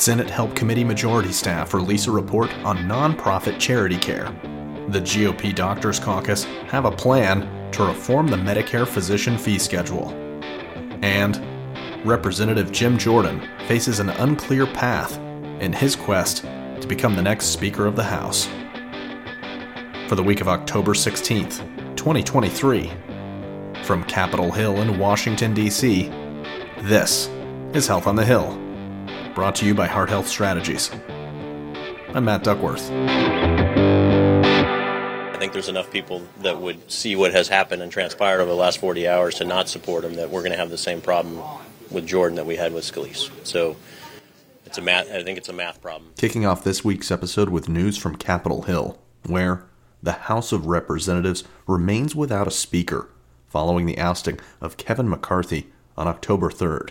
Senate Help Committee majority staff release a report on nonprofit charity care. The GOP Doctors Caucus have a plan to reform the Medicare physician fee schedule. And Representative Jim Jordan faces an unclear path in his quest to become the next Speaker of the House. For the week of October 16th, 2023, from Capitol Hill in Washington, D.C., this is Health on the Hill, brought to you by Hart Health Strategies. I'm Matt Duckworth. I think there's enough people that would see what has happened and transpired over the last 40 hours to not support him that we're going to have the same problem with Jordan that we had with Scalise. So it's a math. I think it's a math problem. Kicking off this week's episode with news from Capitol Hill, where the House of Representatives remains without a speaker following the ousting of Kevin McCarthy on October 3rd.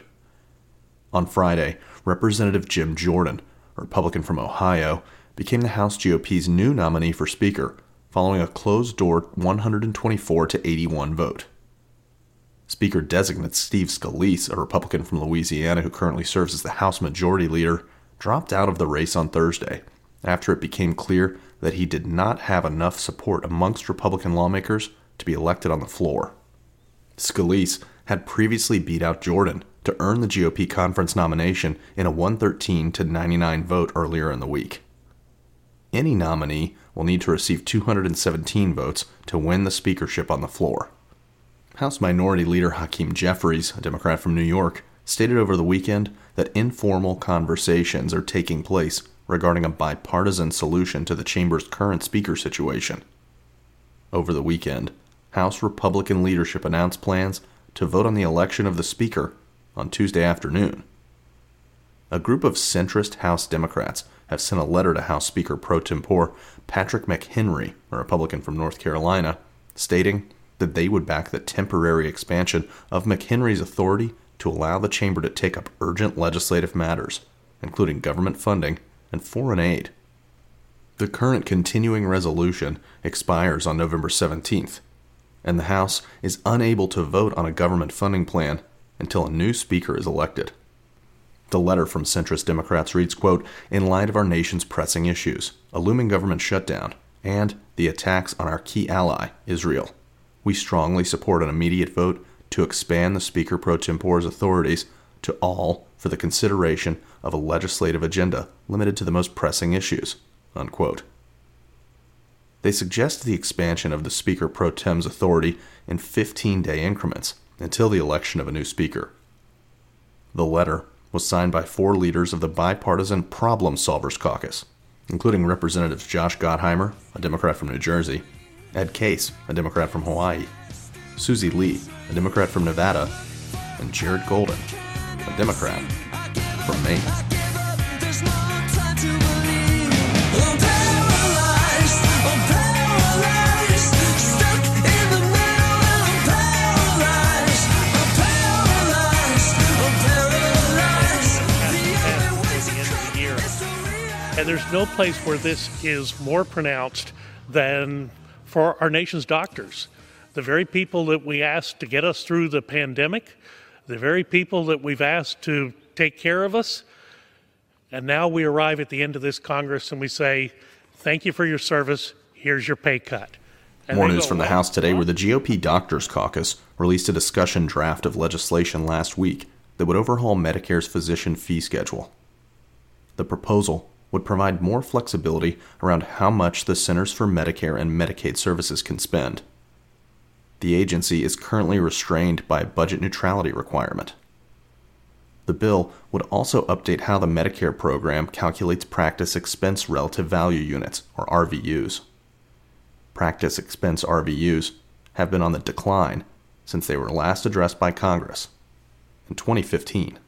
On Friday, Representative Jim Jordan, a Republican from Ohio, became the House GOP's new nominee for Speaker following a closed door 124 to 81 vote. Speaker designate Steve Scalise, a Republican from Louisiana who currently serves as the House Majority Leader, dropped out of the race on Thursday after it became clear that he did not have enough support amongst Republican lawmakers to be elected on the floor. Scalise had previously beat out Jordan to earn the GOP conference nomination in a 113 to 99 vote earlier in the week. Any nominee will need to receive 217 votes to win the speakership on the floor. House Minority Leader Hakeem Jeffries, a Democrat from New York, stated over the weekend that informal conversations are taking place regarding a bipartisan solution to the chamber's current speaker situation. Over the weekend, House Republican leadership announced plans to vote on the election of the Speaker on Tuesday afternoon. A group of centrist House Democrats have sent a letter to House Speaker pro tempore Patrick McHenry, a Republican from North Carolina, stating that they would back the temporary expansion of McHenry's authority to allow the chamber to take up urgent legislative matters, including government funding and foreign aid. The current continuing resolution expires on November 17th, and the House is unable to vote on a government funding plan until a new speaker is elected. The letter from centrist Democrats reads, quote, In light of our nation's pressing issues, a looming government shutdown, and the attacks on our key ally, Israel, we strongly support an immediate vote to expand the Speaker pro tempore's authorities to all for the consideration of a legislative agenda limited to the most pressing issues. Unquote. They suggest the expansion of the Speaker pro tem's authority in 15 day increments until the election of a new Speaker. The letter was signed by four leaders of the bipartisan Problem Solvers Caucus, including Representatives Josh Gottheimer, a Democrat from New Jersey, Ed Case, a Democrat from Hawaii, Susie Lee, a Democrat from Nevada, and Jared Golden, a Democrat from Maine. And there's no place where this is more pronounced than for our nation's doctors. The very people that we asked to get us through the pandemic, the very people that we've asked to take care of us. And now we arrive at the end of this Congress and we say, Thank you for your service. Here's your pay cut. And More news from the House today where the GOP Doctors Caucus released a discussion draft of legislation last week that would overhaul Medicare's physician fee schedule. The proposal would provide more flexibility around how much the Centers for Medicare and Medicaid Services can spend. The agency is currently restrained by a budget neutrality requirement. The bill would also update how the Medicare program calculates practice expense relative value units, or RVUs. Practice expense RVUs have been on the decline since they were last addressed by Congress in 2015.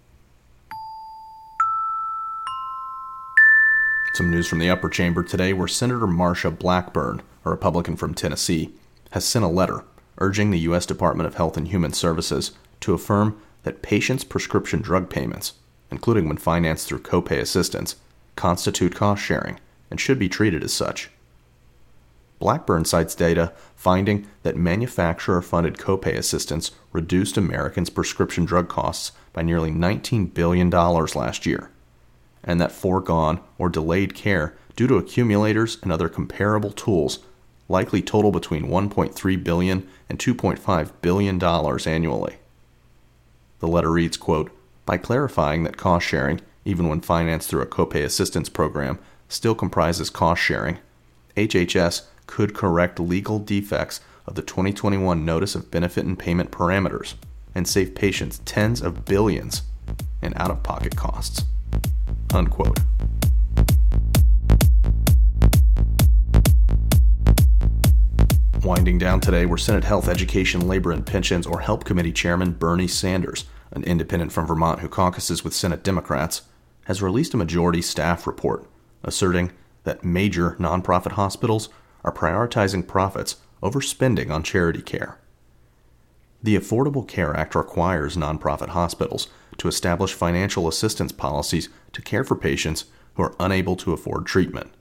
Some news from the upper chamber today where Senator Marsha Blackburn, a Republican from Tennessee, has sent a letter urging the U.S. Department of Health and Human Services to affirm that patients' prescription drug payments, including when financed through copay assistance, constitute cost sharing and should be treated as such. Blackburn cites data finding that manufacturer funded copay assistance reduced Americans' prescription drug costs by nearly $19 billion last year and that foregone or delayed care due to accumulators and other comparable tools likely total between 1.3 billion and 2.5 billion dollars annually. The letter reads, quote, by clarifying that cost sharing, even when financed through a copay assistance program, still comprises cost sharing, HHS could correct legal defects of the 2021 Notice of Benefit and Payment Parameters and save patients tens of billions in out of pocket costs. Unquote. Winding down today were Senate Health, Education, Labor, and Pensions, or HELP Committee Chairman Bernie Sanders, an independent from Vermont who caucuses with Senate Democrats, has released a majority staff report asserting that major nonprofit hospitals are prioritizing profits over spending on charity care. The Affordable Care Act requires nonprofit hospitals to establish financial assistance policies to care for patients who are unable to afford treatment.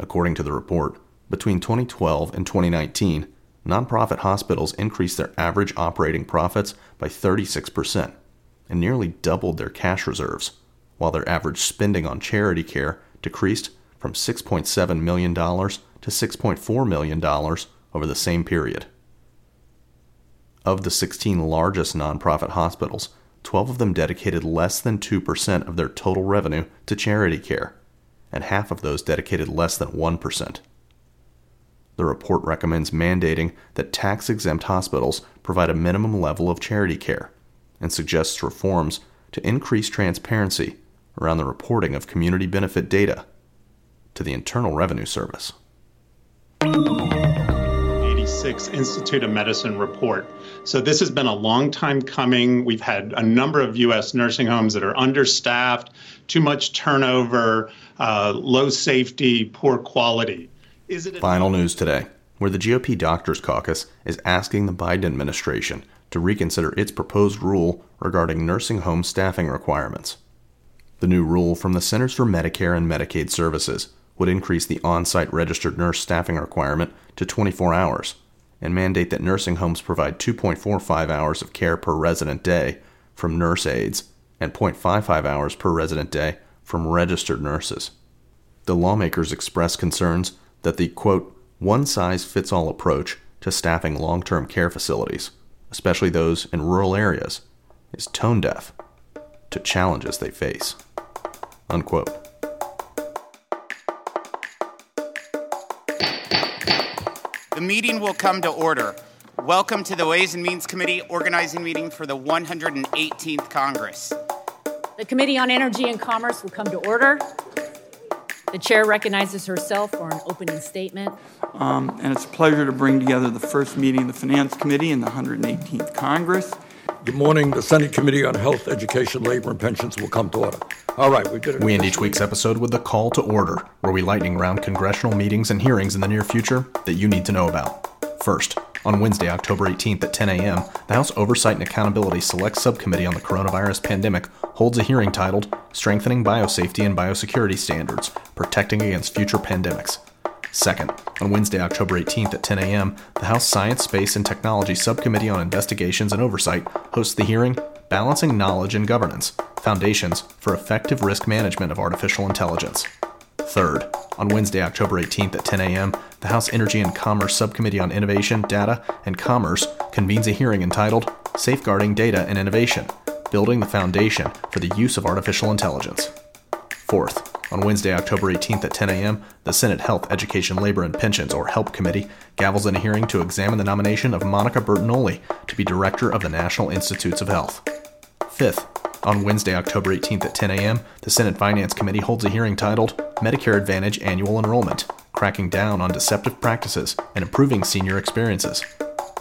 According to the report, between 2012 and 2019, nonprofit hospitals increased their average operating profits by 36% and nearly doubled their cash reserves, while their average spending on charity care decreased from $6.7 million to $6.4 million over the same period. Of the 16 largest nonprofit hospitals, 12 of them dedicated less than 2% of their total revenue to charity care, and half of those dedicated less than 1%. The report recommends mandating that tax exempt hospitals provide a minimum level of charity care and suggests reforms to increase transparency around the reporting of community benefit data to the Internal Revenue Service. 1986 Institute of Medicine report. So this has been a long time coming. We've had a number of U.S. nursing homes that are understaffed, too much turnover, uh, low safety, poor quality. Is it final news today, where the GOP Doctors Caucus is asking the Biden administration to reconsider its proposed rule regarding nursing home staffing requirements. The new rule from the Centers for Medicare and Medicaid Services would increase the on site registered nurse staffing requirement to 24 hours and mandate that nursing homes provide 2.45 hours of care per resident day from nurse aides and 0.55 hours per resident day from registered nurses. The lawmakers expressed concerns that the quote, one size fits all approach to staffing long term care facilities, especially those in rural areas, is tone deaf to challenges they face. Unquote. The meeting will come to order. Welcome to the Ways and Means Committee organizing meeting for the 118th Congress. The Committee on Energy and Commerce will come to order. The chair recognizes herself for an opening statement. Um, and it's a pleasure to bring together the first meeting of the Finance Committee in the 118th Congress. Good morning. The Senate Committee on Health, Education, Labor, and Pensions will come to order. All right, we did it. We end each week's episode with the call to order, where we lightning round congressional meetings and hearings in the near future that you need to know about. First, on Wednesday, October 18th at 10 a.m., the House Oversight and Accountability Select Subcommittee on the Coronavirus Pandemic holds a hearing titled Strengthening Biosafety and Biosecurity Standards Protecting Against Future Pandemics. Second, on Wednesday, October 18th at 10 a.m., the House Science, Space, and Technology Subcommittee on Investigations and Oversight hosts the hearing Balancing Knowledge and Governance Foundations for Effective Risk Management of Artificial Intelligence. Third, on Wednesday, October 18th at 10 a.m., the House Energy and Commerce Subcommittee on Innovation, Data, and Commerce convenes a hearing entitled Safeguarding Data and Innovation Building the Foundation for the Use of Artificial Intelligence. Fourth, on Wednesday, October 18th at 10 a.m., the Senate Health, Education, Labor, and Pensions, or HELP Committee, gavels in a hearing to examine the nomination of Monica Bertagnolli to be Director of the National Institutes of Health. Fifth, on Wednesday, October 18th at 10 a.m., the Senate Finance Committee holds a hearing titled Medicare Advantage Annual Enrollment Cracking Down on Deceptive Practices and Improving Senior Experiences.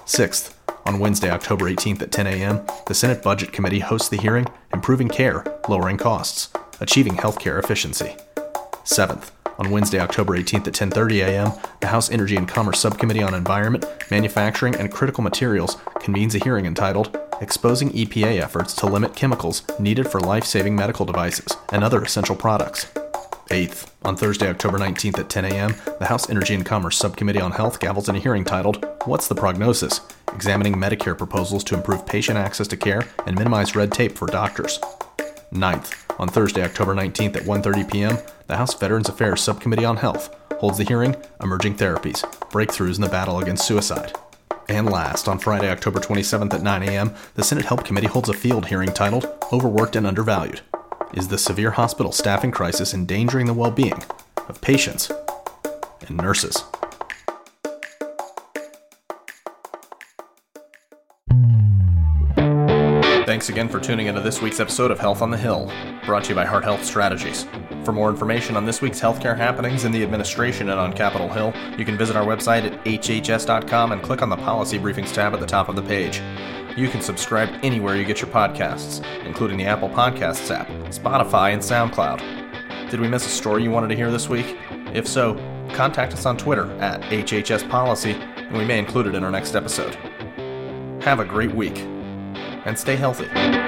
Sixth, on Wednesday, October 18th at 10 a.m., the Senate Budget Committee hosts the hearing Improving Care, Lowering Costs Achieving Healthcare Efficiency. 7th, on Wednesday, October 18th at 10:30 a.m., the House Energy and Commerce Subcommittee on Environment, Manufacturing, and Critical Materials convenes a hearing entitled Exposing EPA Efforts to Limit Chemicals Needed for Life-Saving Medical Devices and Other Essential Products. 8th, on Thursday, October 19th at 10 a.m., the House Energy and Commerce Subcommittee on Health gavels in a hearing titled What's the Prognosis? Examining Medicare proposals to improve patient access to care and minimize red tape for doctors. 9th, On Thursday, October 19th at 1:30 p.m., the House Veterans Affairs Subcommittee on Health holds the hearing Emerging Therapies: Breakthroughs in the Battle Against Suicide. And last, on Friday, October 27th at 9 a.m., the Senate Help Committee holds a field hearing titled Overworked and Undervalued. Is the severe hospital staffing crisis endangering the well being of patients and nurses? Thanks again for tuning into this week's episode of Health on the Hill, brought to you by Hart Health Strategies. For more information on this week's healthcare happenings in the administration and on Capitol Hill, you can visit our website at hhs.com and click on the Policy Briefings tab at the top of the page. You can subscribe anywhere you get your podcasts, including the Apple Podcasts app, Spotify, and SoundCloud. Did we miss a story you wanted to hear this week? If so, contact us on Twitter at HHS Policy, and we may include it in our next episode. Have a great week and stay healthy.